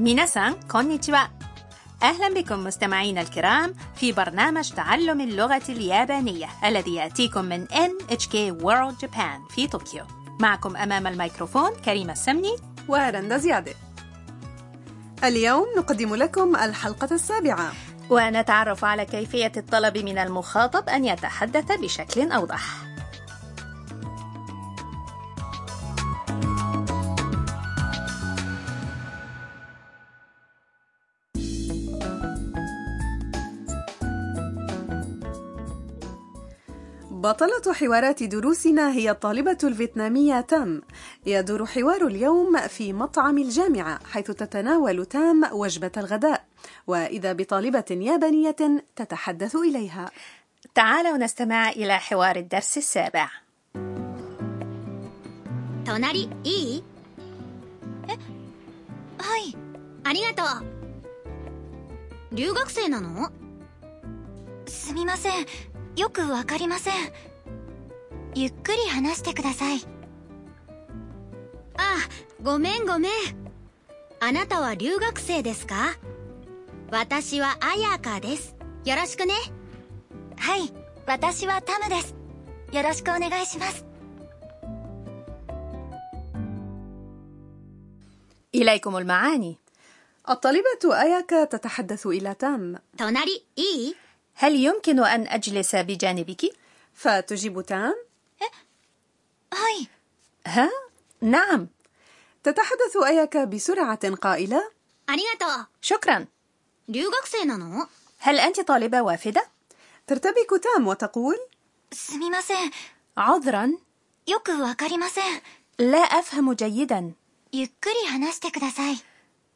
ميناسان كونيتشوا أهلا بكم مستمعينا الكرام في برنامج تعلم اللغة اليابانية الذي يأتيكم من NHK World Japan في طوكيو معكم أمام الميكروفون كريمة السمني ورندا زيادة اليوم نقدم لكم الحلقة السابعة. ونتعرف على كيفية الطلب من المخاطب أن يتحدث بشكل أوضح. بطلة حوارات دروسنا هي الطالبة الفيتنامية تام يدور حوار اليوم في مطعم الجامعة حيث تتناول تام وجبة الغداء وإذا بطالبة يابانية تتحدث إليها تعالوا نستمع إلى حوار الدرس السابع 隣いいえはいありがとう留学生なのすみません よくわかりませんゆっくり話してくださいあごめんごめんあなたは留学生ですか私はアヤカですよろしくねはい私はタムですよろしくお願いします إليكم المعاني الطالبة أياكا تتحدث إلى تام 隣いい هل يمكن أن أجلس بجانبك؟ فتجيب تام هاي. ها؟ نعم. تتحدث أياكا بسرعة قائلة؟ شكرا. هل أنت طالبة وافدة؟ ترتبك تام وتقول؟ عذرا. لا أفهم جيدا.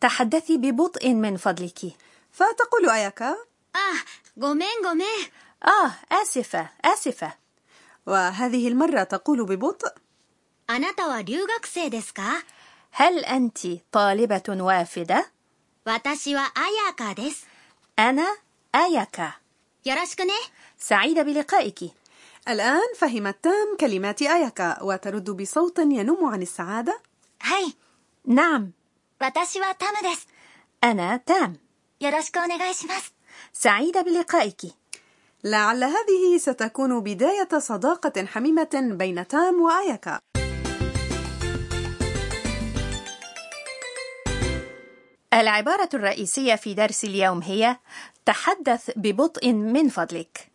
تحدثي ببطء من فضلك. فتقول أياكا あごめんごめん آه آسفة آسفة وهذه المرة تقول ببطء あなたは留学生ですか هل أنت طالبة وافدة؟ 私はアヤカです أنا آياكا よろしくね سعيدة بلقائك الآن فهمت تام كلمات أياكا وترد بصوت ينم عن السعادة はい نعم 私はタムです أنا تام よろしくお願いします سعيدة بلقائك. لعل هذه ستكون بداية صداقة حميمة بين تام وأيكا العبارة الرئيسية في درس اليوم هي تحدث ببطء من فضلك.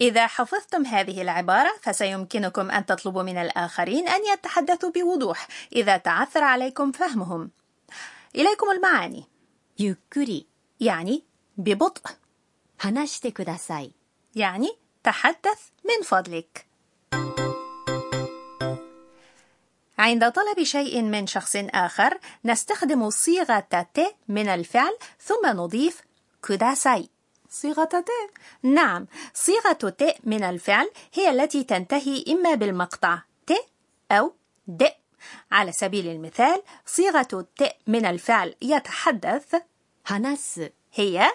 إذا حفظتم هذه العبارة فسيمكنكم أن تطلبوا من الآخرين أن يتحدثوا بوضوح. إذا تعثر عليكم فهمهم. إليكم المعاني ゆっくり يعني ببطء 話してください يعني تحدث من فضلك عند طلب شيء من شخص آخر نستخدم صيغة ت من الفعل ثم نضيف كوداساي صيغة ت نعم صيغة ت من الفعل هي التي تنتهي إما بالمقطع ت أو د على سبيل المثال صيغة الت من الفعل يتحدث هنس. هي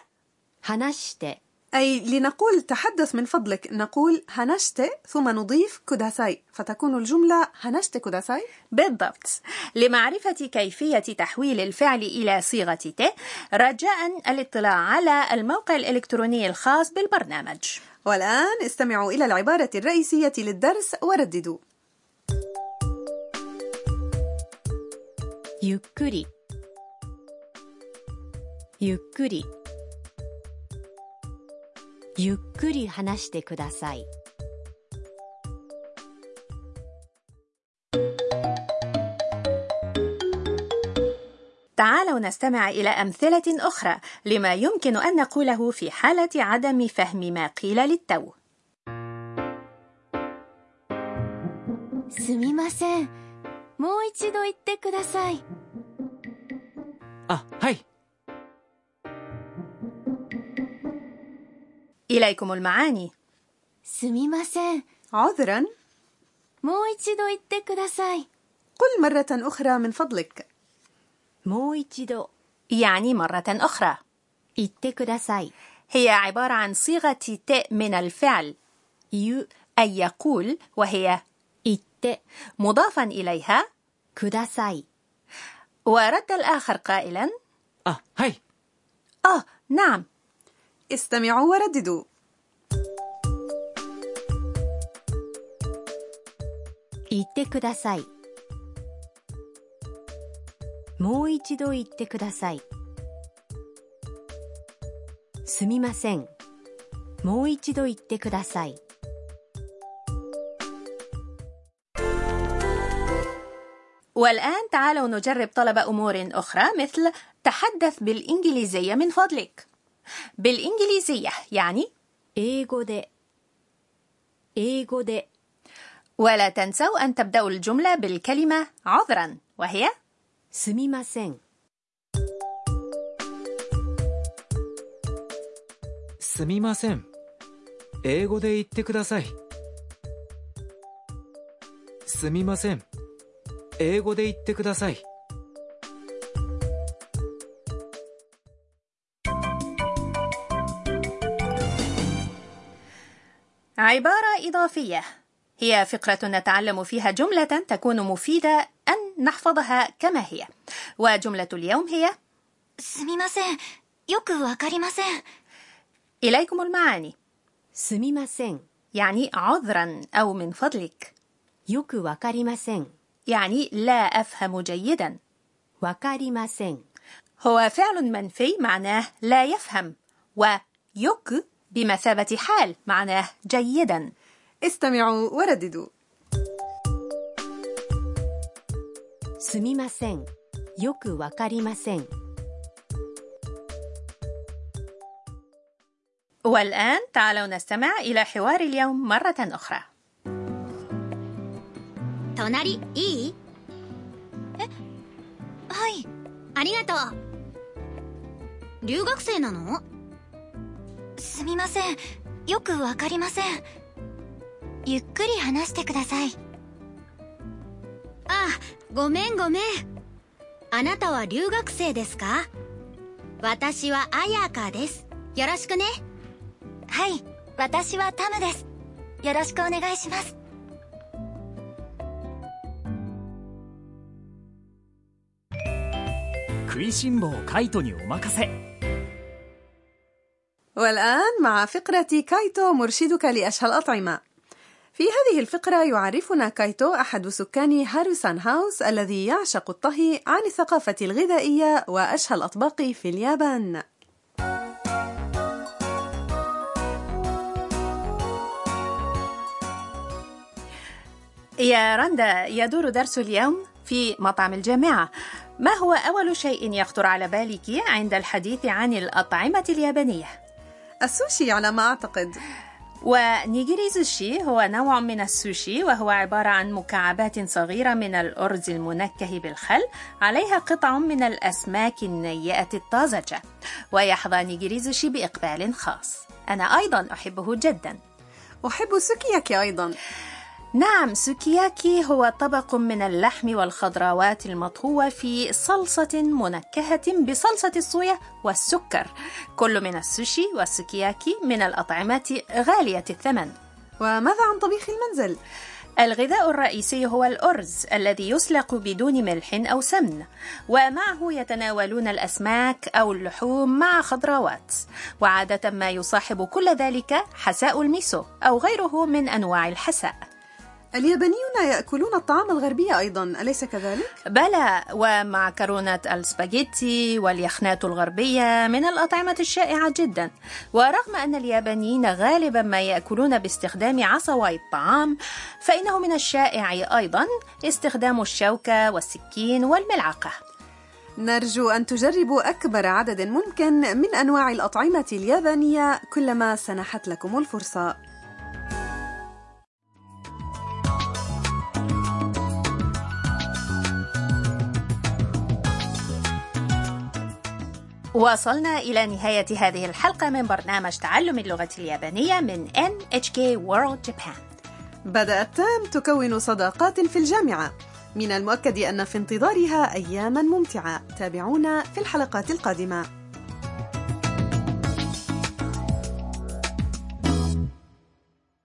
هنشت. أي لنقول تحدث من فضلك نقول هنشت ثم نضيف كوداساي فتكون الجملة هنشت كوداساي بالضبط. لمعرفة كيفية تحويل الفعل إلى صيغة ت رجاء الاطلاع على الموقع الإلكتروني الخاص بالبرنامج. والآن استمعوا إلى العبارة الرئيسية للدرس ورددوا. ゆっくりゆっくりゆっくり話してください تعالوا نستمع إلى أمثلة أخرى لما يمكن أن نقوله في حالة عدم فهم ما قيل للتو すみません もう一度言ってくださいあはい。 إليكم المعاني すみません عذرا もう一度言ってください قل مرة أخرى من فضلك もう一度 يعني مرة أخرى 言ってください هي عبارة عن صيغة ت من الفعل 言う أي يقول وهي 言って مضافا إليها ください ورد الآخر قائلا あ、はい。 آه نعم استمعوا ورددوا 言ってくださいもう一度言ってくださいすみませんもう一度言ってください والآن تعالوا نجرب طلب أمور أخرى مثل تحدث بالإنجليزية من فضلك. بالإنجليزية يعني إيغو دي. إيغو دي. ولا تنسوا أن تبدأوا الجملة بالكلمة عذرا وهي سميماسين. سميماسين. إيغو دي إتكداساي سميماسين. 英語で言ってください。すみません。英語で言ってください。 عبارة إضافية هي فقرة نتعلم فيها جملة تكون مفيدة أن نحفظها كما هي وجملة اليوم هي すみませんよくわかりません إليكم المعاني すみません يعني عذرا أو من فضلك よくわかりません يعني لا أفهم جيدا わかりません هو فعل منفي معناه لا يفهم ويك بمثابة حال معناه جيدا استمعوا ورددوا すみませんよくわかりません والآن تعالوا نستمع إلى حوار اليوم مرة أخرى 隣いい？えはい。ありがとう。留学生なの？すみません。よくわかりません。ゆっくり話してください。あごめんごめん。あなたは留学生ですか？私は綾香です。よろしくね。はい。私はタムです。よろしくお願いします食いしん坊カイトにお任せ والآن مع فقرة كايتو مرشدك لأشهى الأطعمة في هذه الفقرة يعرفنا كايتو أحد سكان هاروسان هاوس الذي يعشق الطهي عن الثقافة الغذائية وأشهى الأطباق في اليابان يا رندا يدور درس اليوم في مطعم الجامعة ما هو أول شيء يخطر على بالك عند الحديث عن الأطعمة اليابانية؟ السوشي على ما أعتقد. ونيجيري زوشي هو نوع من السوشي وهو عبارة عن مكعبات صغيرة من الأرز المنكه بالخل عليها قطع من الأسماك النيئة الطازجة ويحظى نيجيري زوشي بإقبال خاص. أنا أيضا أحبه جدا. أحب سوكياكي أيضا. نعم سوكياكي هو طبق من اللحم والخضروات المطهوة في صلصة منكهة بصلصة الصويا والسكر. كل من السوشي والسوكياكي من الأطعمة غالية الثمن. وماذا عن طبيخ المنزل؟ الغذاء الرئيسي هو الأرز الذي يسلق بدون ملح أو سمن ومعه يتناولون الأسماك أو اللحوم مع خضروات. وعادة ما يصاحب كل ذلك حساء الميسو أو غيره من أنواع الحساء. اليابانيون يأكلون الطعام الغربي أيضا أليس كذلك؟ بلى ومعكرونة السباجيتي واليخنات الغربية من الأطعمة الشائعة جدا. ورغم أن اليابانيين غالبا ما يأكلون باستخدام عصواي الطعام فإنه من الشائع أيضا استخدام الشوكة والسكين والملعقة. نرجو أن تجربوا أكبر عدد ممكن من أنواع الأطعمة اليابانية كلما سنحت لكم الفرصة. وصلنا إلى نهاية هذه الحلقة من برنامج تعلم اللغة اليابانية من NHK World Japan. بدأت تام تكون صداقات في الجامعة. من المؤكد أن في انتظارها أياما ممتعة. تابعونا في الحلقات القادمة.